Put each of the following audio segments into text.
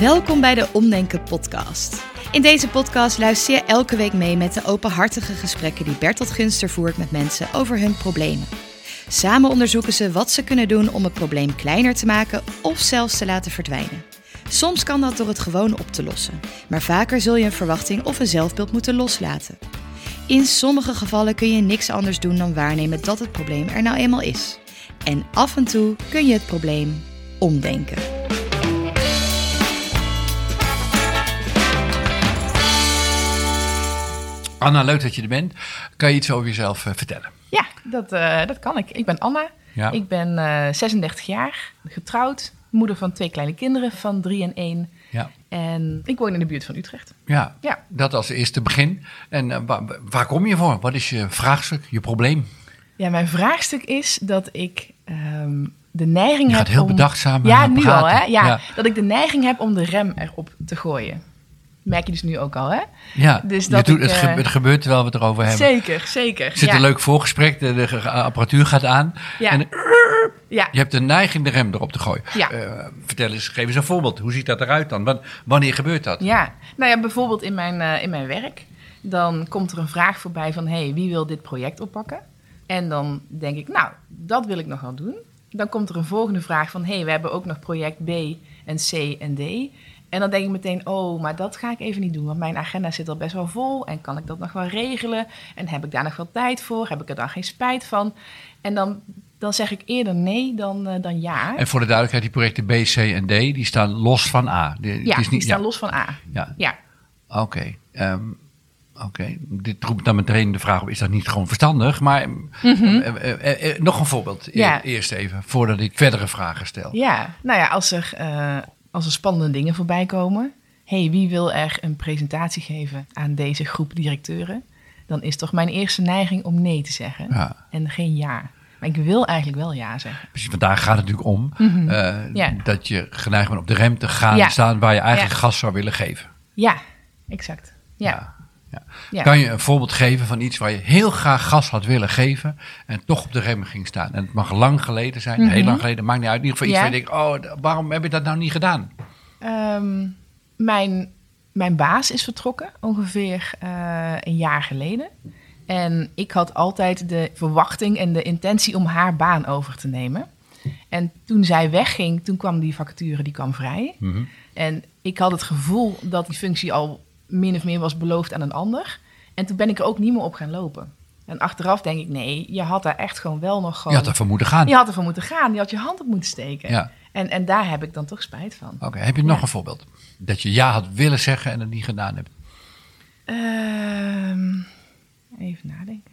Welkom bij de Omdenken podcast. In deze podcast luister je elke week mee met de openhartige gesprekken die Bertolt Gunster voert met mensen over hun problemen. Samen onderzoeken ze wat ze kunnen doen om het probleem kleiner te maken of zelfs te laten verdwijnen. Soms kan dat door het gewoon op te lossen, maar vaker zul je een verwachting of een zelfbeeld moeten loslaten. In sommige gevallen kun je niks anders doen dan waarnemen dat het probleem er nou eenmaal is. En af en toe kun je het probleem omdenken. Anna, leuk dat je er bent. Kan je iets over jezelf eh, vertellen? Ja, dat, eh, dat kan ik. Ik ben Anna. Ja. Ik ben eh, 36 jaar, getrouwd, moeder van twee kleine kinderen van drie en één. Ja. En ik woon in de buurt van Utrecht. Ja, Ja. dat als eerste begin. En eh, wa- waar kom je voor? Wat is je vraagstuk, je probleem? Ja, mijn vraagstuk is dat ik ehm, de neiging Je heb gaat heel om... bedachtzaam Ja, eh, nu praten. al, hè? Ja, Ja. dat ik de neiging heb om de rem erop te gooien. Merk je dus nu ook al, hè? Ja, Dus dat doet, ik, het, ge- eh, het gebeurt terwijl we het erover hebben. Zeker, zeker. Er zit ja. een leuk voorgesprek, de, apparatuur gaat aan. Ja. En Ja. je hebt de neiging de rem erop te gooien. Ja. Eh, vertel eens, geef eens een voorbeeld. Hoe ziet dat eruit dan? Wan- Wanneer gebeurt dat? Ja, nou ja, bijvoorbeeld in mijn, eh, in mijn werk. Dan komt er een vraag voorbij van, hey, wie wil dit project oppakken? En dan denk ik, nou, dat wil ik nog wel doen. Dan komt er een volgende vraag van, hey, we hebben ook nog project B en C en D. En dan denk ik meteen, oh, maar dat ga ik even niet doen, want mijn agenda zit al best wel vol. En kan ik dat nog wel regelen? En heb ik daar nog wel tijd voor? Heb ik er dan geen spijt van? En dan, dan zeg ik eerder nee dan, eh, dan ja. En voor de duidelijkheid, die projecten B, C en D, die staan los van A. Die- ja, het is niet, die staan ja. los van A. Ja, Ja, Oké. ehm, Oké, dit roept dan meteen de vraag op: is dat niet gewoon verstandig? Maar eh, eh, eh, eh, nog een voorbeeld. e- Ja. Eerst even, voordat ik verdere vragen stel. Ja, nou ja, als er, als er spannende dingen voorbij komen. hey, wie wil er een presentatie geven aan deze groep directeuren? Dan is toch mijn eerste neiging om nee te zeggen Ja. en geen ja. Maar ik wil eigenlijk wel ja zeggen. Precies, vandaag gaat het natuurlijk om eh, Ja. dat je geneigd bent op de rem te gaan Ja. staan waar je eigenlijk gas zou willen geven. Ja, exact. Ja. Ja. Kan je een voorbeeld geven van iets waar je heel graag gas had willen geven en toch op de rem ging staan? En het mag lang geleden zijn, heel lang geleden, maakt niet uit. In ieder geval iets Mhm. Waar je denkt, oh, waarom heb je dat nou niet gedaan? Ehm, mijn, mijn baas is vertrokken ongeveer eh, een jaar geleden. En ik had altijd de verwachting en de intentie om haar baan over te nemen. En toen zij wegging, toen kwam die vacature die kwam vrij. Mhm. En ik had het gevoel dat die functie al min of meer was beloofd aan een ander. En toen ben ik er ook niet meer op gaan lopen. En achteraf denk ik, nee, je had daar echt gewoon wel nog Je gewoon... had ervoor moeten gaan. je had ervoor moeten gaan, je had je hand op moeten steken. Ja. En, en daar heb ik dan toch spijt van. Oké, heb je nog een voorbeeld? Dat je ja had willen zeggen en het niet gedaan hebt. Ehm, even nadenken.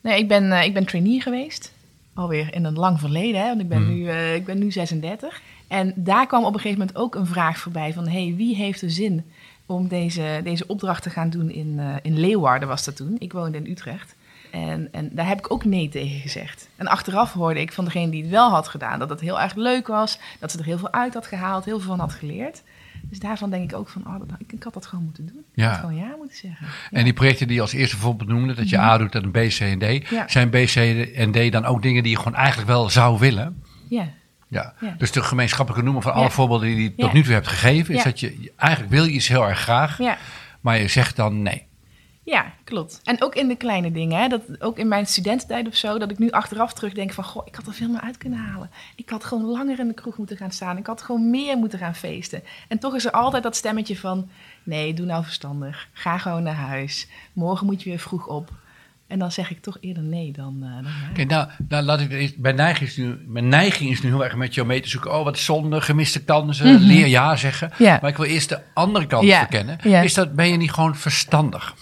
Nee, ik ben, eh, ik ben trainee geweest. Alweer in een lang verleden, hè, want ik ben, Mhm. nu, eh, ik ben nu 36. En daar kwam op een gegeven moment ook een vraag voorbij van... hey, wie heeft er zin om deze, deze opdracht te gaan doen in, eh, in Leeuwarden was dat toen. Ik woonde in Utrecht. En, en daar heb ik ook nee tegen gezegd. En achteraf hoorde ik van degene die het wel had gedaan... dat het heel erg leuk was, dat ze er heel veel uit had gehaald... heel veel van had geleerd. Dus daarvan denk ik ook van, oh, ik, had dat gewoon moeten doen. Ik had gewoon ja moeten zeggen. Ja. En die projecten die je als eerste voorbeeld noemde, dat je A doet en B, C en D. Mhm. Ja. Zijn B, C en D dan ook dingen die je gewoon eigenlijk wel zou willen? Ja, Ja. Ja. Dus de gemeenschappelijke noemer van alle Ja. voorbeelden die je tot nu toe hebt gegeven, is dat je eigenlijk wil je iets heel erg graag, ja. maar je zegt dan nee. Ja, klopt. En ook in de kleine dingen. Hè? Dat, ook in mijn studententijd of zo. Dat ik nu achteraf terugdenk van... Goh, ik had er veel meer uit kunnen halen. Ik had gewoon langer in de kroeg moeten gaan staan. Ik had gewoon meer moeten gaan feesten. En toch is er altijd dat stemmetje van... Nee, doe nou verstandig. Ga gewoon naar huis. Morgen moet je weer vroeg op. En dan zeg ik toch eerder nee dan, eh, dan ja. Oké, nou, nou laat ik mijn, neiging is nu, mijn neiging is nu heel erg met jou mee te zoeken. Oh, wat zonde, gemiste kansen, leer ja zeggen. Ja. Maar ik wil eerst de andere kant verkennen. Is dat, ben je niet gewoon verstandig?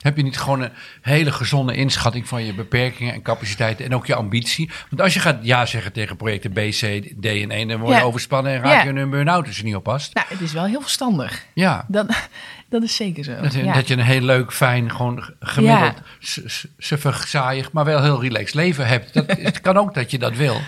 Heb je niet gewoon een hele gezonde inschatting van je beperkingen en capaciteiten en ook je ambitie? Want als je gaat ja zeggen tegen projecten B, C, D en 1, dan word je Ja. overspannen en raak je een burn-out als je niet oppast. Nou, het is wel heel verstandig. Ja. Dat, dat is zeker zo. Dat, je- ja. dat je een heel leuk, fijn, gewoon gemiddeld, suffig, saaiig, maar wel heel relaxed leven hebt. Dat, het kan ook dat je dat wil.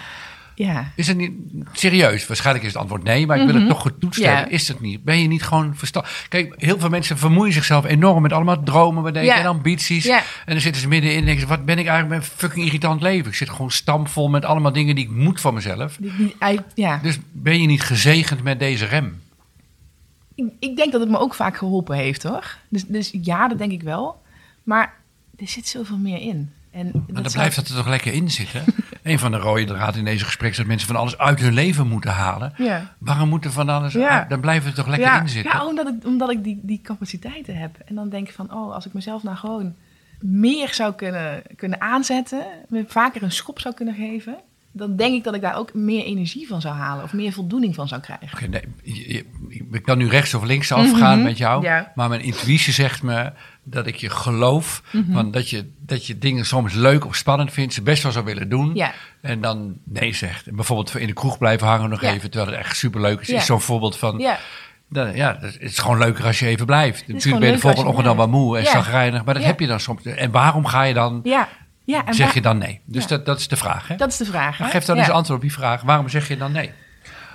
Ja. Is het niet serieus? Waarschijnlijk is het antwoord nee, maar ik wil het toch goed toestellen. Mhm. Ja. Is het niet? Ben je niet gewoon verstandig? Kijk, heel veel mensen vermoeien zichzelf enorm met allemaal dromen bedenken Ja. en ambities. Ja. En dan zitten ze middenin en denken ze, wat ben ik eigenlijk met een fucking irritant leven? Ik zit gewoon stampvol met allemaal dingen die ik moet van mezelf. Die, die, ei- ja. Dus ben je niet gezegend met deze rem? Ik, ik denk dat het me ook vaak geholpen heeft, hoor. Dus, dus ja, dat denk ik wel. Maar er zit zoveel meer in. En Maar dat dan zou- blijft dat er toch lekker in zitten. een van de rode draad in deze gesprek is dat mensen van alles uit hun leven moeten halen. Ja. Waarom moet er van alles Ja. uit? Dan blijven we er toch lekker ja, in zitten. Ja, omdat ik, omdat ik die, die capaciteiten heb. En dan denk ik van, oh, als ik mezelf nou gewoon meer zou kunnen, kunnen aanzetten, me vaker een schop zou kunnen geven, dan denk ik dat ik daar ook meer energie van zou halen of meer voldoening van zou krijgen. Oké, nee, je- je- ik kan nu rechts of links afgaan Mhm, met jou. ja. Maar mijn intuïtie zegt me dat ik je geloof. Mhm. want dat, je, dat je dingen soms leuk of spannend vindt. Ze best wel zou willen doen. Ja. En dan nee zegt. En bijvoorbeeld in de kroeg blijven hangen nog Ja. even. Terwijl het echt superleuk is. Is zo'n voorbeeld van... Ja, Dan, ja, het is gewoon leuker als je even blijft. Natuurlijk ben je de volgende ochtend dan wat moe en Ja. zagrijnig. Maar dat Ja. heb je dan soms. En waarom ga je dan... ja, ja. En zeg waar- je dan nee? Dus Ja. dat, dat is de vraag. Hè? Dat is de vraag. Hè? geef dan Ja. eens antwoord op die vraag. Waarom zeg je dan nee?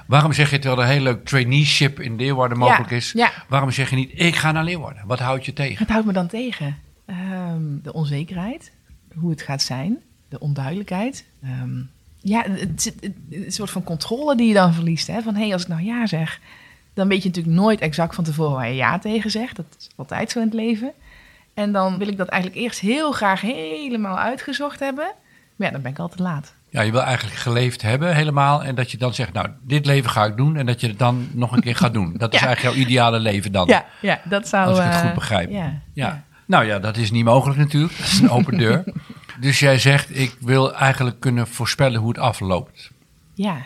Waarom zeg je terwijl er een heel leuk traineeship in Leeuwarden mogelijk is? Waarom zeg je niet, ik ga naar Leeuwarden? Wat houdt je tegen? Het houdt me dan tegen. Ehm, de onzekerheid, hoe het gaat zijn, de onduidelijkheid. Ehm, ja, het- een soort van controle die je dan verliest. Hè? Van hé, hey, als ik nou ja zeg, dan weet je natuurlijk nooit exact van tevoren waar je ja tegen zegt. Dat is altijd zo in het leven. En dan wil ik dat eigenlijk eerst heel graag helemaal uitgezocht hebben. Maar ja, dan ben ik al te laat. Ja, je wil eigenlijk geleefd hebben helemaal. En dat je dan zegt, nou, dit leven ga ik doen. En dat je het dan nog een keer gaat doen. Dat is eigenlijk jouw ideale leven dan. Ja, ja dat zou... Als ik het eh, goed begrijp. Ja, Ja. Nou ja, dat is niet mogelijk natuurlijk. Dat is een open deur. Dus jij zegt, ik wil eigenlijk kunnen voorspellen hoe het afloopt. ja,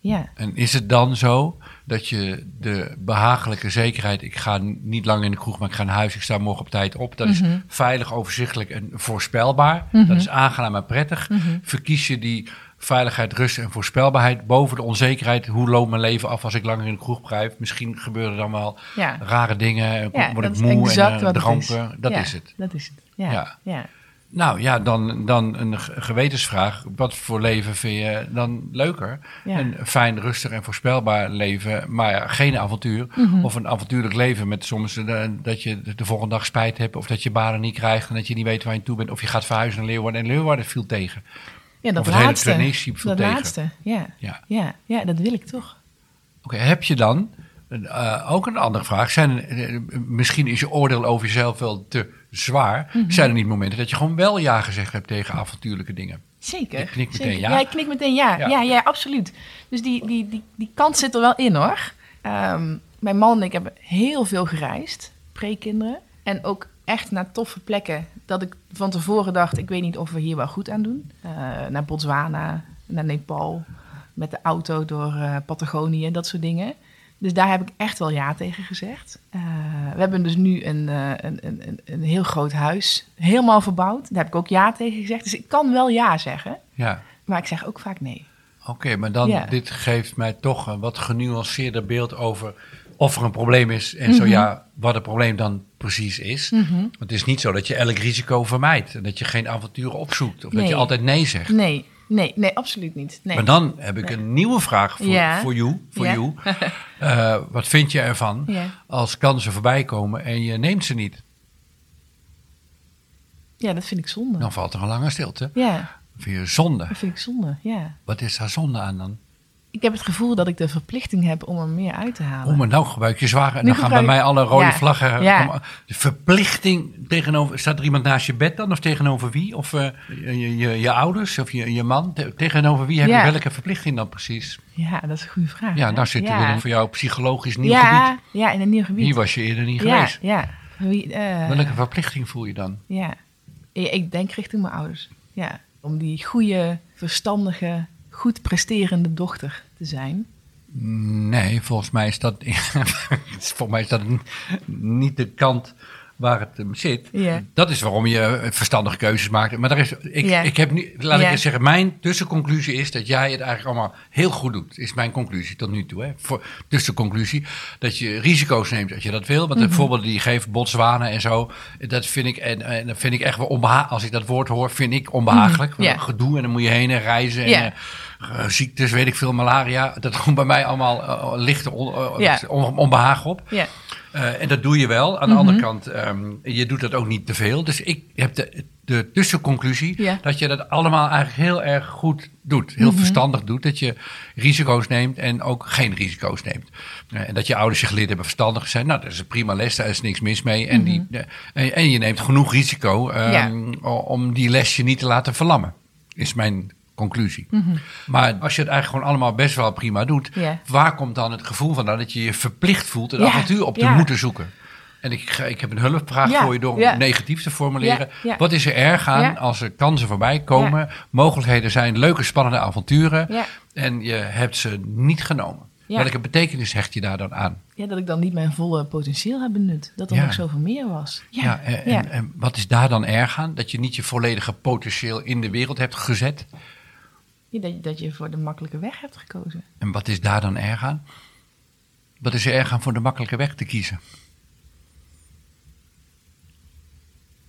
ja. En is het dan zo dat je de behagelijke zekerheid, ik ga niet lang in de kroeg, maar ik ga naar huis, ik sta morgen op tijd op. Dat is Mhm. veilig, overzichtelijk en voorspelbaar. Dat is aangenaam en prettig. Mhm. Verkies je die veiligheid, rust en voorspelbaarheid boven de onzekerheid. Hoe loopt mijn leven af als ik langer in de kroeg blijf? Misschien gebeuren er dan wel Ja. rare dingen. Ja, word ik moe en uh. Dat Ja, is het. Dat is het. Ja. Nou ja, dan, dan een ge- gewetensvraag. Wat voor leven vind je dan leuker? Ja. Een fijn, rustig en voorspelbaar leven, maar ja, geen avontuur. Mhm. Of een avontuurlijk leven met soms eh, dat je de volgende dag spijt hebt... of dat je banen niet krijgt en dat je niet weet waar je toe bent... of je gaat verhuizen naar Leeuwarden en Leeuwarden viel tegen. Ja, dat Of het hele laatste. viel dat tegen. laatste, ja. Ja. ja. Ja, dat wil ik toch. Oké, heb je dan, eh, ook een andere vraag... Zijn, eh, misschien is je oordeel over jezelf wel te zwaar... Mhm. zijn er niet momenten dat je gewoon wel ja gezegd hebt tegen avontuurlijke dingen? Zeker. Je knikt meteen Zeker. ja. Ja, ik knik meteen ja. Ja. Ja, ja, absoluut. Dus die, die, die, die kant zit er wel in hoor. Ehm, mijn man en ik hebben heel veel gereisd, pre-kinderen. En ook echt naar toffe plekken. Dat ik van tevoren dacht, ik weet niet of we hier wel goed aan doen. Eh, naar Botswana, naar Nepal, met de auto door Patagonië, dat soort dingen. Dus daar heb ik echt wel ja tegen gezegd. Eh, we hebben dus nu een, eh, een, een, een, heel groot huis, helemaal verbouwd. Daar heb ik ook ja tegen gezegd. Dus ik kan wel ja zeggen, Ja. maar ik zeg ook vaak nee. Oké, maar dan, Ja. dit geeft mij toch een wat genuanceerder beeld over of er een probleem is. En zo Mhm. ja, wat het probleem dan precies is. Want het is niet zo dat je elk risico vermijdt. En dat je geen avonturen opzoekt. Of dat je altijd nee zegt. Nee, nee, nee, absoluut niet. Nee. Maar dan heb ik Nee. een nieuwe vraag voor, Ja. voor you. Voor Ja. you. Eh, wat vind je ervan Ja. als kansen voorbij komen en je neemt ze niet? ja, dat vind ik zonde. Dan valt er een lange stilte. Ja, Vind je zonde? dat vind ik zonde, ja. Wat is daar zonde aan dan? Ik heb het gevoel dat ik de verplichting heb om er meer uit te halen. Oh, maar nou gebruik je zwaar. En Nu dan gaan bij mij alle rode Ja. vlaggen. Ja. De verplichting tegenover. Staat er iemand naast je bed dan? Of tegenover wie? Of eh, je, je, je ouders of je, je man? Te- tegenover wie heb Ja. je welke verplichting dan precies? Ja, dat is een goede vraag. Ja, nou zitten ja. we in een voor jou psychologisch nieuw gebied. Ja, in een nieuw gebied. Hier was je eerder niet geweest. ja. Wie, eh, Welke verplichting voel je dan? Ja. Ja, Ik denk richting mijn ouders. Ja. Om die goede, verstandige, goed presterende dochter te zijn. Nee, volgens mij is dat, volgens mij is dat niet de kant waar het hem zit. Dat is waarom je verstandige keuzes maakt. Maar daar is, ik, ik heb niet, laat ik eens zeggen, mijn tussenconclusie is dat jij het eigenlijk allemaal heel goed doet. Is mijn conclusie tot nu toe. Hè. Voor, tussenconclusie. Dat je risico's neemt als je dat wil. Want Mhm. de voorbeelden die je geeft, Botswana en zo. Dat vind ik, en, en dat vind ik echt wel onbehagelijk. Als ik dat woord hoor, vind ik onbehagelijk. Mhm. Ja. Gedoe en dan moet je heen en reizen. En, eh, ziektes, weet ik veel, malaria. Dat komt bij mij allemaal eh, lichte on, eh, on- onbehagen op. Eh, en dat doe je wel. Aan de andere kant, ehm, je doet dat ook niet te veel. Dus ik heb de, de tussenconclusie dat je dat allemaal eigenlijk heel erg goed doet. Heel verstandig doet. Dat je risico's neemt en ook geen risico's neemt. Eh, en dat je ouders je geleerd hebben verstandig zijn. Nou, dat is een prima les. Daar is niks mis mee. En, die, eh, en, je neemt genoeg risico ehm, om die lesje niet te laten verlammen. Is mijn conclusie. Maar als je het eigenlijk gewoon allemaal best wel prima doet, waar komt dan het gevoel vandaan dat je je verplicht voelt een avontuur op te moeten zoeken? En ik, ik heb een hulpvraag voor je door om negatief te formuleren. Wat is er erg aan als er kansen voorbij komen, mogelijkheden zijn, leuke spannende avonturen en je hebt ze niet genomen? Welke betekenis hecht je daar dan aan? Ja, dat ik dan niet mijn volle potentieel heb benut. Dat er nog zoveel meer was. Ja, Ja, en, ja. En, en wat is daar dan erg aan? Dat je niet je volledige potentieel in de wereld hebt gezet? Dat, dat je voor de makkelijke weg hebt gekozen. En wat is daar dan erg aan? Wat is er erg aan voor de makkelijke weg te kiezen?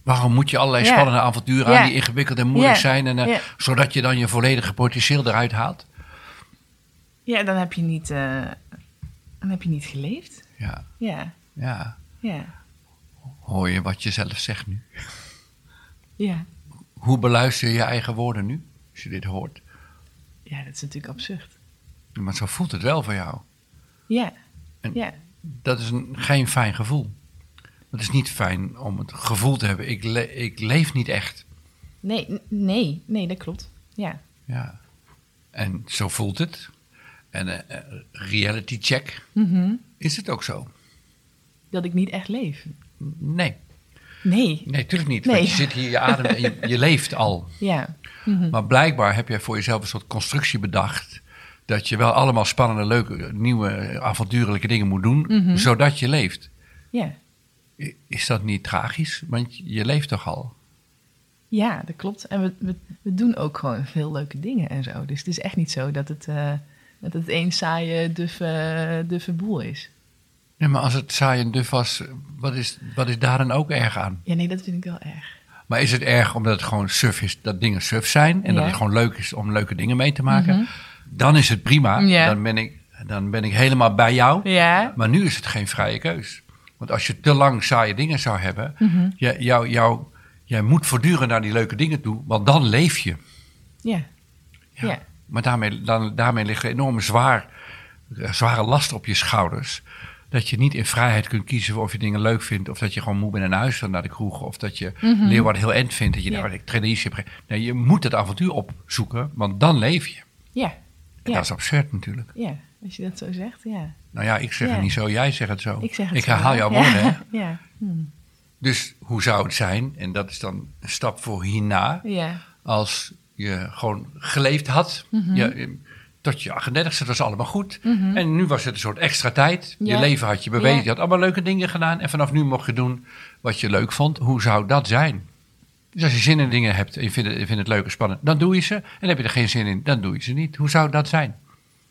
Waarom moet je allerlei Ja. spannende avonturen Ja. aan die ingewikkeld en moeilijk Ja. zijn, en, eh, zodat je dan je volledige potentieel eruit haalt? Ja, dan heb je niet, eh, dan heb je niet geleefd. Ja, Ja, ja. ja, Hoor je wat je zelf zegt nu? ja. Hoe beluister je je eigen woorden nu, als je dit hoort? Ja, dat is natuurlijk absurd. Maar zo voelt het wel voor jou. Ja, En- ja, Dat is een, geen fijn gevoel. Het is niet fijn om het gevoel te hebben, ik, le- ik leef niet echt. nee, nee, nee, dat klopt. Ja, Ja. En zo voelt het. En eh, eh, reality check, Mhm. is het ook zo? dat ik niet echt leef. Nee, Nee, nee, natuurlijk niet. Nee. Want je zit hier, je ademt en je, je leeft al. ja, Maar blijkbaar heb je voor jezelf een soort constructie bedacht. Dat je wel allemaal spannende, leuke, nieuwe, avontuurlijke dingen moet doen. Mhm. Zodat je leeft. ja, Is dat niet tragisch? Want je leeft toch al? ja, dat klopt. En we, we, we doen ook gewoon veel leuke dingen en zo. Dus het is echt niet zo dat het, eh, dat het één saaie, duffe, duffe boel is. Nee, maar als het saai en duf was, wat is, wat is daar dan ook erg aan? Ja, nee, dat vind ik wel erg. Maar is het erg omdat het gewoon suf is, dat dingen suf zijn en dat Ja. het gewoon leuk is om leuke dingen mee te maken? Dan is het prima. Ja. Dan, ben ik, dan ben ik helemaal bij jou. Ja, Maar nu is het geen vrije keus. Want als je te lang saaie dingen zou hebben, Mhm. je, jou, jou, jij moet voortdurend naar die leuke dingen toe, want dan leef je. ja, Ja. Ja. Maar daarmee, dan, daarmee ligt enorme zwaar, eh, zware last op je schouders. Dat je niet in vrijheid kunt kiezen of je dingen leuk vindt. Of dat je gewoon moe bent en naar huis naar de kroeg. Of dat je Leeuwarden heel end vindt. Dat je. Ja. nou, ik traineeship. ge- Nee, je moet het avontuur opzoeken, want dan leef je. ja, En Ja. dat is absurd natuurlijk. ja. Als je dat zo zegt, ja. Nou ja, ik zeg Ja. het niet zo, jij zegt het zo. Ik zeg het ik herhaal jouw ja. woorden. hè? Ja, hm. Dus hoe zou het zijn, en dat is dan een stap voor hierna, als je gewoon geleefd had. Je, eh, tot je 38 dat was allemaal goed. En nu was het een soort extra tijd. Je leven had je bewezen, je had allemaal leuke dingen gedaan. En vanaf nu mocht je doen wat je leuk vond. Hoe zou dat zijn? Dus als je zin in dingen hebt en je vindt het, je vindt het leuk en spannend, dan doe je ze. En heb je er geen zin in, dan doe je ze niet. Hoe zou dat zijn?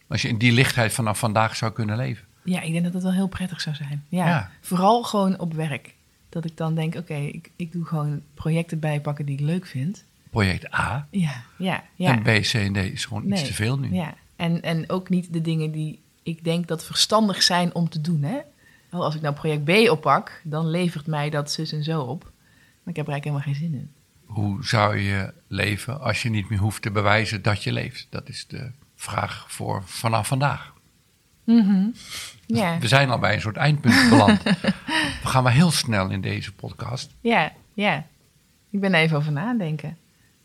Als je in die lichtheid vanaf vandaag zou kunnen leven. ja, ik denk dat dat wel heel prettig zou zijn. Ja. Ja. Vooral gewoon op werk. Dat ik dan denk, oké, ik, ik doe gewoon projecten bijpakken die ik leuk vind. Project A Ja, ja, ja. en B, C en D is gewoon iets te veel nu. Ja, en, en ook niet de dingen die ik denk dat verstandig zijn om te doen. Hè? Wel, Als ik nou project B oppak, dan levert mij dat zus en zo op. Maar ik heb er eigenlijk helemaal geen zin in. Hoe zou je leven als je niet meer hoeft te bewijzen dat je leeft? Dat is de vraag voor vanaf vandaag. Ja, We zijn al bij een soort eindpunt beland. We gaan maar heel snel in deze podcast. ja, ja. Ik ben even over nadenken.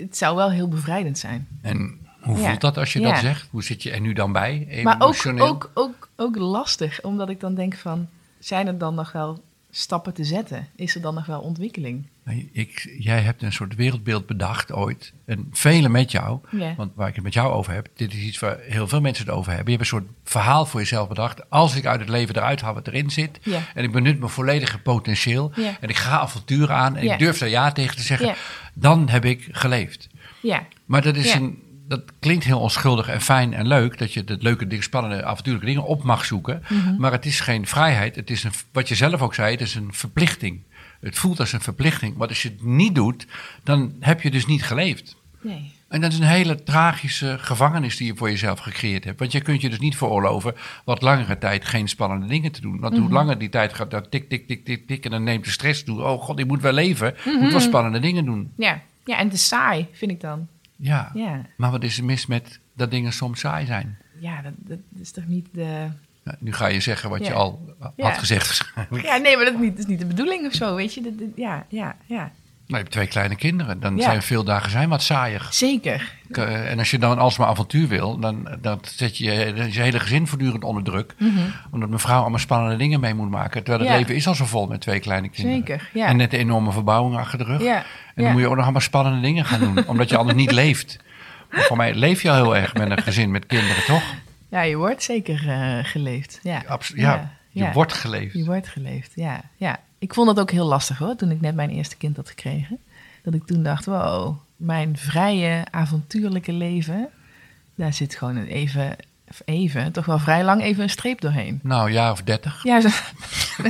Het zou wel heel bevrijdend zijn. En hoe voelt dat als je dat zegt? Hoe zit je er nu dan bij? Maar ook, Emotioneel? ook, ook, ook lastig, omdat ik dan denk van... zijn er dan nog wel stappen te zetten? Is er dan nog wel ontwikkeling? Ik, jij hebt een soort wereldbeeld bedacht ooit. En velen met jou. Want waar ik het met jou over heb, dit is iets waar heel veel mensen het over hebben. Je hebt een soort verhaal voor jezelf bedacht. Als ik uit het leven eruit haal wat erin zit. En ik benut mijn volledige potentieel. En ik ga avonturen aan. En ik durf daar ja tegen te zeggen. Dan heb ik geleefd. Ja, Maar dat, is een, dat klinkt heel onschuldig en fijn en leuk. Dat je de leuke, dingen, spannende, avontuurlijke dingen op mag zoeken. Mhm. Maar het is geen vrijheid. Het is een, wat je zelf ook zei, het is een verplichting. Het voelt als een verplichting. Want als je het niet doet, dan heb je dus niet geleefd. Nee. En dat is een hele tragische gevangenis die je voor jezelf gecreëerd hebt. Want je kunt je dus niet veroorloven wat langere tijd geen spannende dingen te doen. Want hoe Mhm. langer die tijd gaat, dat tik, tik, tik, tik, tik. En dan neemt de stress toe. Oh god, ik moet wel leven. Ik Mhm. moet wel spannende dingen doen. Ja. ja, en is saai, vind ik dan. Ja. Ja, Maar wat is er mis met dat dingen soms saai zijn? ja dat, dat is toch niet de... Nou, nu ga je zeggen wat je al had gezegd. Ja, nee, maar dat is niet, dat is niet de bedoeling of zo, weet je. Dat- dat- ja, ja, ja. Maar je hebt twee kleine kinderen. Dan Ja. zijn veel dagen zijn wat saaier. Zeker. Eh, En als je dan alsmaar avontuur wil, dan dat zet je je hele gezin voortdurend onder druk. Omdat mevrouw allemaal spannende dingen mee moet maken. Terwijl het Mhm. Ja. leven is al zo vol met twee kleine kinderen. Zeker, ja. En net de enorme verbouwing achter de rug. En dan moet je ook nog allemaal spannende dingen gaan doen. omdat je anders niet leeft. Maar voor mij leef je al heel erg met een gezin met kinderen, toch? Ja, je wordt zeker eh, geleefd. Ja, Abs- ja, je wordt geleefd. Je wordt geleefd, ja, ja. Ik vond dat ook heel lastig hoor, toen ik net mijn eerste kind had gekregen. Dat ik toen dacht, wow, mijn vrije, avontuurlijke leven... daar zit gewoon een even, even, toch wel vrij lang even een streep doorheen. Nou, een jaar of dertig. Ja, zo-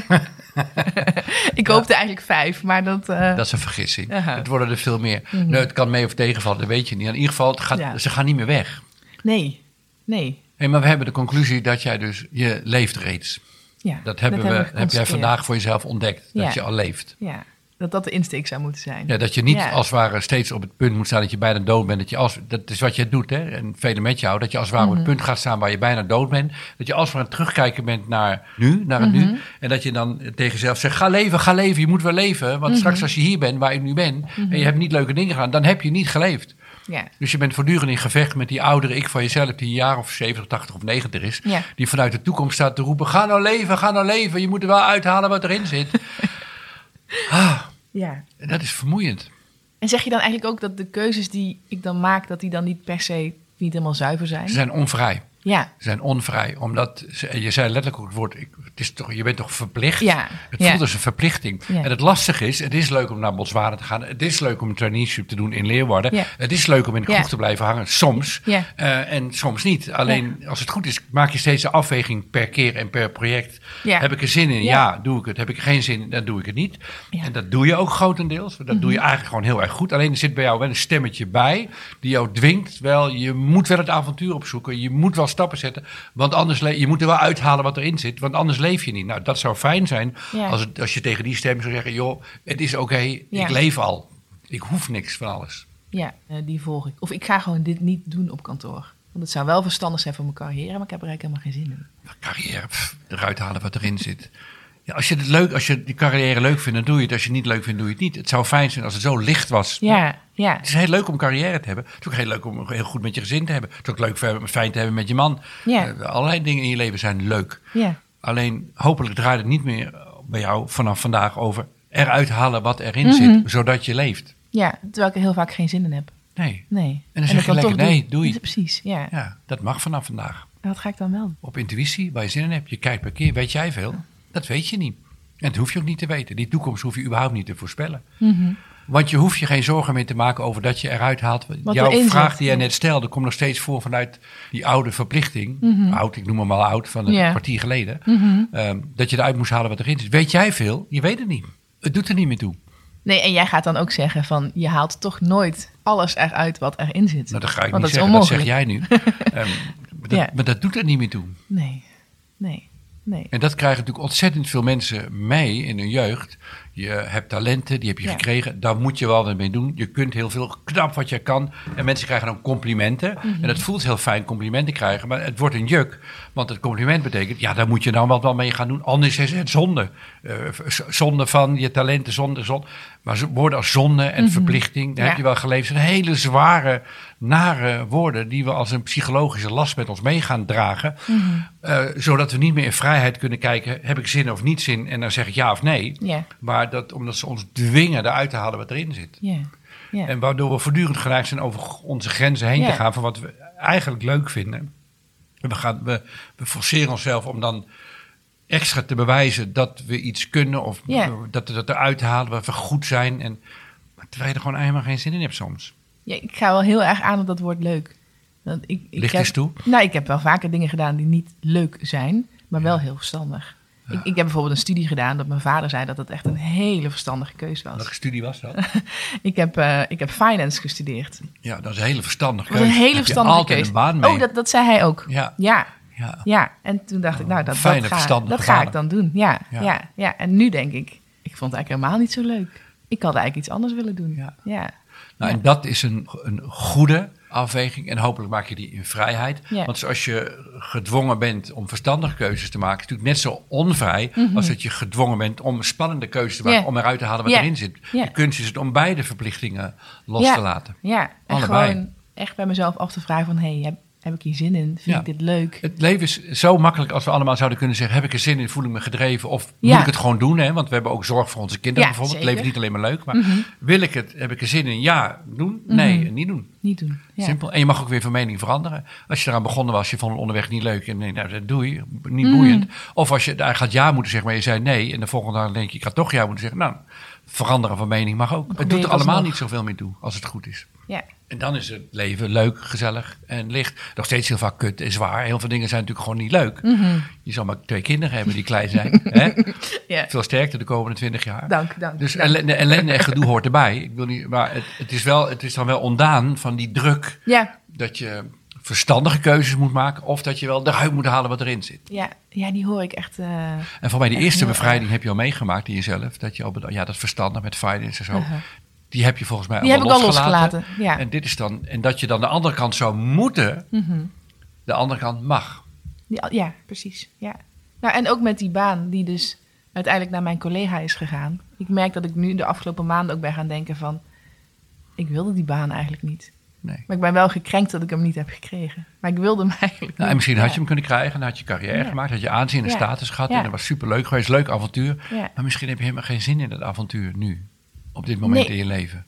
ik hoopte eigenlijk vijf, maar dat... eh, Dat is een vergissing. Het worden er veel meer. Nou, het kan mee of tegenvallen, dat weet je niet. In ieder geval, gaat, Ja. ze gaan niet meer weg. Nee, nee. Hey, maar we hebben de conclusie dat jij dus, je leeft reeds. Ja, Dat, hebben we, heb jij vandaag voor jezelf ontdekt, dat je al leeft. Ja, dat dat de insteek zou moeten zijn. Ja, dat je niet Ja. als het ware steeds op het punt moet staan dat je bijna dood bent. Dat, je als, dat is wat je doet, hè? en velen met jou. Dat je als het ware op Mhm. het punt gaat staan waar je bijna dood bent. Dat je als het ware aan het terugkijken bent naar nu, naar het Mhm. nu. En dat je dan tegen jezelf zegt, ga leven, ga leven, je moet wel leven. Want straks Mhm. als je hier bent, waar ik nu ben, en je hebt niet leuke dingen gedaan, dan heb je niet geleefd. Ja, Dus je bent voortdurend in gevecht met die oudere ik van jezelf, die een jaar of 70, 80 of 90 is. Ja. Die vanuit de toekomst staat te roepen: ga nou leven, ga nou leven. Je moet er wel uithalen wat erin zit. ah, ja. en dat is vermoeiend. En zeg je dan eigenlijk ook dat de keuzes die ik dan maak, dat die dan niet per se niet helemaal zuiver zijn? Ze zijn onvrij. Ja, Ze zijn onvrij, omdat ze- je zei letterlijk ook het woord: ik, het is toch, je bent toch verplicht? Ja, Het ja. voelt als een verplichting. Ja. En het lastige is: het is leuk om naar Botswana te gaan. Het is leuk om een traineeship te doen in Leeuwarden. Het is leuk om in de kroeg te blijven hangen, soms. Eh, en soms niet. Alleen als het goed is, maak je steeds de afweging per keer en per project. Heb ik er zin in? Ja. Doe ik het. Heb ik er geen zin in? Dan doe ik het niet. Mhm. En dat doe je ook grotendeels. Dat doe je eigenlijk gewoon heel erg goed. Alleen er zit bij jou wel een stemmetje bij die jou dwingt. Wel, je moet wel het avontuur opzoeken. Je moet wel stappen zetten. Want anders je moet er wel uithalen wat erin zit. Want anders leef je niet. Nou, dat zou fijn zijn Ja. als, het, als je tegen die stem zou zeggen: joh, het is oké, Ja. ik leef al. Ik hoef niks van alles. ja eh, die volg ik. Of ik ga gewoon dit niet doen op kantoor. Want het zou wel verstandig zijn voor mijn carrière, maar ik heb er eigenlijk helemaal geen zin in. Carrière, pff, eruit halen wat erin zit. Ja, als je het leuk, als je die carrière leuk vindt, dan doe je het. Als je het niet leuk vindt, doe je het niet. Het zou fijn zijn als het zo licht was. Ja, ja, Het is heel leuk om carrière te hebben. Het is ook heel leuk om heel goed met je gezin te hebben. Het is ook leuk om fijn te hebben met je man. Ja. Eh, allerlei dingen in je leven zijn leuk. ja. Alleen hopelijk draait het niet meer bij jou vanaf vandaag over eruit halen wat erin Mhm. zit, zodat je leeft. Ja, terwijl ik er heel vaak geen zin in heb. Nee. Nee. dan zeg dat je lekker, nee, doei. Ja, Precies, ja. Ja, dat mag vanaf vandaag. En wat ga ik dan wel? Op intuïtie, waar je zin in hebt. Je kijkt per keer, weet jij veel? Dat weet je niet. En dat hoef je ook niet te weten. Die toekomst hoef je überhaupt niet te voorspellen. Mhm. Want je hoeft je geen zorgen meer te maken over dat je eruit haalt. Wat Jouw vraag die jij net stelde, komt nog steeds voor vanuit die oude verplichting. Oud, ik noem hem al oud, van een kwartier geleden. Mhm. Ehm, dat je eruit moest halen wat erin zit. Weet jij veel? Je weet het niet. Het doet er niet meer toe. Nee, en jij gaat dan ook zeggen van je haalt toch nooit alles eruit wat erin zit. Nou, dat ga ik Want niet dat zeggen, dat zeg jij nu. Ehm, maar, dat, Ja. maar dat doet er niet meer toe. Nee, nee, nee. En dat krijgen natuurlijk ontzettend veel mensen mee in hun jeugd. Je hebt talenten, die heb je Ja. gekregen. Daar moet je wel wat mee doen. Je kunt heel veel knap wat je kan. En mensen krijgen dan complimenten. Mhm. En dat voelt heel fijn, complimenten krijgen. Maar het wordt een juk. Want het compliment betekent, ja, daar moet je nou wat wel mee gaan doen. Anders is het zonde. Eh, zonde van je talenten, zonde, zonde. Maar woorden als zonde en verplichting, daar Mhm. Ja. heb je wel geleefd. zijn hele zware, nare woorden die we als een psychologische last met ons mee gaan dragen. Mhm. Eh, zodat we niet meer in vrijheid kunnen kijken, heb ik zin of niet zin? En dan zeg ik ja of nee. Maar dat, omdat ze ons dwingen eruit te halen wat erin zit. ja. En waardoor we voortdurend geneigd zijn over onze grenzen heen te gaan van wat we eigenlijk leuk vinden. En We, gaan, we, we forceren onszelf om dan extra te bewijzen dat we iets kunnen of dat we dat eruit halen, dat we goed zijn. En, maar terwijl je er gewoon helemaal geen zin in hebt soms. Ja, ik ga wel heel erg aan op dat woord leuk. Want ik, ik Licht heb, eens toe. Nou, ik heb wel vaker dingen gedaan die niet leuk zijn, maar wel heel verstandig. Ik, ik heb bijvoorbeeld een studie gedaan dat mijn vader zei dat het echt een hele verstandige keus was. Welke studie was dat? Ik heb, eh, ik heb finance gestudeerd. ja, dat is een hele verstandige Dat was een keuze. hele verstandige altijd keus. een baan mee. Oh, dat, dat zei hij ook. Ja, Ja, ja. ja. En toen dacht ik, nou, dat, Fijne, dat, ga, dat ga ik dan doen. Ja, Ja. ja. Ja, En nu denk ik, ik vond het eigenlijk helemaal niet zo leuk. Ik had eigenlijk iets anders willen doen. Ja. ja. Nou, en dat is een, een goede afweging. En hopelijk maak je die in vrijheid. Ja. Want als je gedwongen bent om verstandige keuzes te maken, is het natuurlijk net zo onvrij als dat je gedwongen bent om spannende keuzes te maken, om eruit te halen wat erin zit. Ja. De kunst is het om beide verplichtingen los te laten. Ja, en Allebei. gewoon echt bij mezelf af te vragen van... hé, hey, heb, ik hier zin in? Vind Ja. ik dit leuk? Het leven is zo makkelijk als we allemaal zouden kunnen zeggen: heb ik er zin in, voel ik me gedreven of Ja. moet ik het gewoon doen? Hè? Want we hebben ook zorg voor onze kinderen Ja, bijvoorbeeld. Het leven is niet alleen maar leuk, maar wil ik het, heb ik er zin in? Ja, doen? Nee, niet doen. Niet doen. Ja. Simpel. En je mag ook weer van mening veranderen. Als je eraan begonnen was, je vond het onderweg niet leuk en nee, nou, dat doe je, niet Mhm. boeiend. Of als je daar gaat ja moeten zeggen, maar je zei nee en de volgende dag denk je, ik had toch ja moeten zeggen. Nou, veranderen van mening mag ook. Het doet er allemaal niet zoveel meer toe als het goed is. Ja. En dan is het leven leuk, gezellig en licht. Nog steeds heel vaak kut en zwaar. Heel veel dingen zijn natuurlijk gewoon niet leuk. Mhm. Je zal maar twee kinderen hebben die klein zijn. hè? ja. Veel sterkte de komende twintig jaar. Dank, dank. Dus dank. ellende, ellende en gedoe hoort erbij. Ik wil niet, maar het, het, is wel, het is dan wel ontdaan van die druk Ja, dat je verstandige keuzes moet maken of dat je wel eruit moet halen wat erin zit. ja, ja, die hoor ik echt... eh, En voor mij die eerste bevrijding heb je al meegemaakt in jezelf. Dat je al ja, dat verstandig met finance en zo. Uh-huh. Die heb je volgens mij Die heb ik allemaal al losgelaten. Ja. En, dit is dan, en dat je dan de andere kant zou moeten, Mhm. de andere kant mag. Ja, ja, precies. Ja. Nou, en ook met die baan die dus uiteindelijk naar mijn collega is gegaan. Ik merk dat ik nu de afgelopen maanden ook ben gaan denken van... ik wilde die baan eigenlijk niet. Nee. Maar ik ben wel gekrenkt dat ik hem niet heb gekregen. Maar ik wilde hem eigenlijk Nou, en misschien had je hem kunnen krijgen, dan had je carrière Ja. gemaakt, had je aanzien en Ja. status gehad. En dat was superleuk geweest, leuk avontuur. Maar misschien heb je helemaal geen zin in dat avontuur nu, op dit moment Nee. in je leven.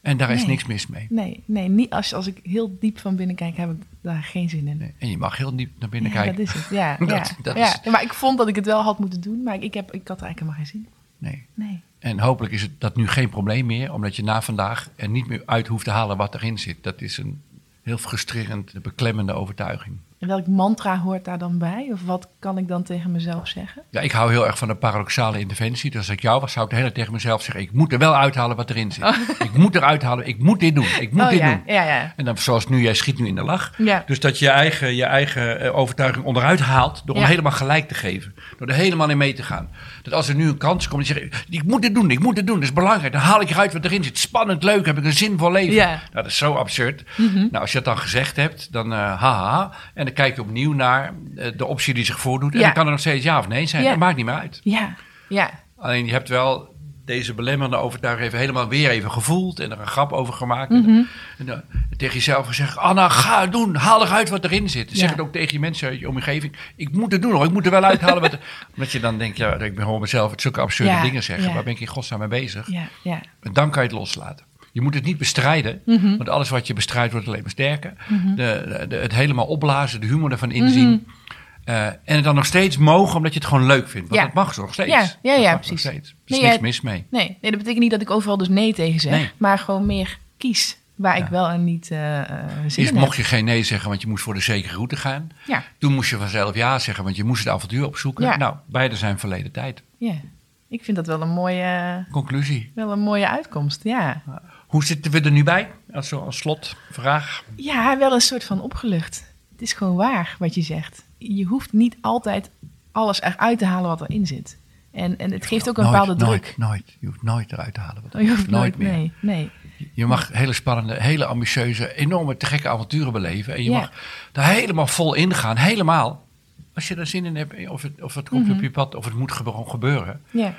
En daar is Nee. niks mis mee. Nee, nee niet als, als ik heel diep van binnen kijk, heb ik daar geen zin in. Nee. En je mag heel diep naar binnen ja, kijken. dat is het. Ja, Dat- ja, dat ja. is- Ja, Maar ik vond dat ik het wel had moeten doen, maar ik, heb, ik had er eigenlijk helemaal geen zin in. Nee. Nee. En hopelijk is het dat nu geen probleem meer, omdat je na vandaag er niet meer uit hoeft te halen wat erin zit. Dat is een heel frustrerend, beklemmende overtuiging. En welk mantra hoort daar dan bij? Of wat kan ik dan tegen mezelf zeggen? Ja, ik hou heel erg van de paradoxale interventie. Dus als ik jou was, zou ik de hele tijd tegen mezelf zeggen: ik moet er wel uithalen wat erin zit. Ik moet eruit halen, ik moet dit doen, ik moet oh dit ja, doen. ja, ja. En dan zoals nu, jij schiet nu in de lach. Dus dat je je eigen, je eigen eh, overtuiging onderuit haalt door hem helemaal gelijk te geven. Door er helemaal in mee te gaan. Dat als er nu een kans komt, dan zeg je, ik moet dit doen, ik moet dit doen, dat is belangrijk. Dan haal ik eruit wat erin zit. Spannend, leuk, heb ik een zinvol leven. Nou, dat is zo absurd. Nou, als je dat dan gezegd hebt, dan eh haha. En dan kijk je opnieuw naar eh, de optie die zich voordoet. En dan kan er nog steeds ja of nee zijn. Ja. Dat maakt niet meer uit. Ja, ja. Alleen je hebt wel deze belemmerende overtuiging even helemaal weer even gevoeld en er een grap over gemaakt. Mhm. En, en, dan tegen jezelf gezegd, Anna, ga het doen, haal eruit wat erin zit. Zeg Ja. het ook tegen je mensen uit je omgeving. Ik moet het doen hoor, ik moet er wel uithalen. wat er- Omdat je dan denkt, ja, ik ben gewoon mezelf het zulke absurde Ja, dingen zeggen. ja. Waar ben ik in godsnaam mee bezig? Ja, ja. En dan kan je het loslaten. Je moet het niet bestrijden, Mhm. want alles wat je bestrijdt wordt alleen maar sterker. de, de- het helemaal opblazen, de humor ervan inzien. Eh, en het dan nog steeds mogen, omdat je het gewoon leuk vindt. Want Ja. dat mag nog steeds. Ja, ja, ja, precies. Er is Nee, niks ja, mis mee. Nee, nee, dat betekent niet dat ik overal dus nee tegen zeg. Nee. Maar gewoon meer kies waar Ja. ik wel en niet eh, zin in mocht je geen nee zeggen, want je moest voor de zekere route gaan. Ja, Toen moest je vanzelf ja zeggen, want je moest het avontuur opzoeken. Ja. Nou, beide zijn verleden tijd. ja. Ik vind dat wel een mooie, Conclusie. wel een mooie uitkomst, ja. Hoe zitten we er nu bij? Als, zo- als slotvraag. Ja, wel een soort van opgelucht. Het is gewoon waar wat je zegt. Je hoeft niet altijd alles eruit te halen wat erin zit. En, en het geeft ook een Nooit, bepaalde nooit, druk. Nooit, Je hoeft nooit eruit te halen. Wat Oh, je hoeft nooit nooit, meer. nee, nee. Je mag hele spannende, hele ambitieuze, enorme te gekke avonturen beleven. En je Ja. mag daar helemaal vol in gaan. Helemaal. Als je er zin in hebt, of het, of het komt Mhm. op je pad, of het moet gewoon gebeuren. Ja.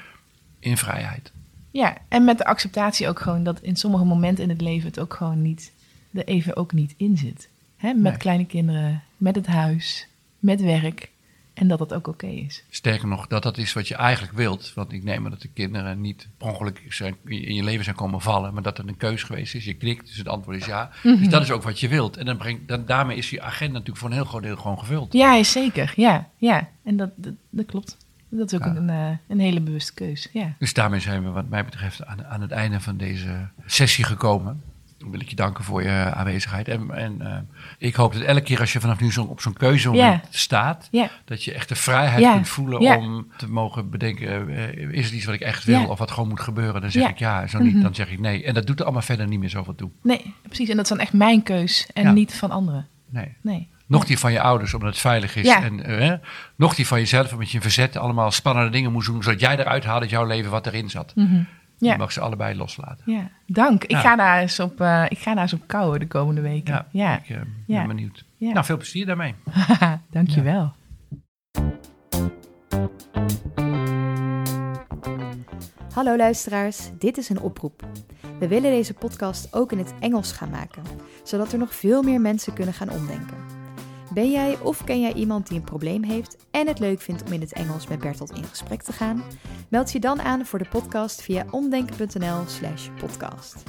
In vrijheid. Ja, en met de acceptatie ook gewoon dat in sommige momenten in het leven het ook gewoon niet, er even ook niet in zit. Hè? Met Nee. kleine kinderen, met het huis, met werk. En dat dat ook oké is. Sterker nog, dat dat is wat je eigenlijk wilt. Want ik neem aan dat de kinderen niet per ongeluk zijn, in je leven zijn komen vallen. Maar dat het een keus geweest is. Je knikt, dus het antwoord is ja. Mhm. Dus dat is ook wat je wilt. En dan brengt, dan, daarmee is je agenda natuurlijk voor een heel groot deel gewoon gevuld. Ja, zeker. Ja, ja. En dat, dat, dat klopt. Dat is ook Ja. een, eh, een hele bewuste keus. Ja. Dus daarmee zijn we wat mij betreft aan, aan het einde van deze sessie gekomen. wil ik je danken voor je aanwezigheid. En, en uh, ik hoop dat elke keer als je vanaf nu zo op zo'n keuzemoment yeah. staat, yeah. dat je echt de vrijheid Yeah. kunt voelen om te mogen bedenken, uh, is het iets wat ik echt wil of wat gewoon moet gebeuren? Dan zeg ik ja, zo niet, Mhm. dan zeg ik nee. En dat doet er allemaal verder niet meer zoveel toe. Nee, precies. En dat is dan echt mijn keus en Ja. niet van anderen. Nee. Nee. Nog die van je ouders, omdat het veilig is. Ja. En, eh, nog die van jezelf, omdat je in verzet allemaal spannende dingen moest doen, zodat jij eruit haalde uit jouw leven wat erin zat. Mhm. Je Ja. mag ze allebei loslaten. ja, dank. Ik, ga daar eens op, eh, ik ga daar eens op kouwen de komende weken. Ja, Ja, ik eh, Ja. ben benieuwd. Ja. Nou, veel plezier daarmee. dankjewel. Hallo luisteraars, dit is een oproep. We willen deze podcast ook in het Engels gaan maken, zodat er nog veel meer mensen kunnen gaan omdenken. Ben jij of ken jij iemand die een probleem heeft en het leuk vindt om in het Engels met Bertolt in gesprek te gaan? Meld je dan aan voor de podcast via omdenken.nl/slash podcast.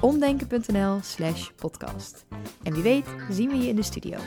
Omdenken.nl/slash podcast. En wie weet, zien we je in de studio.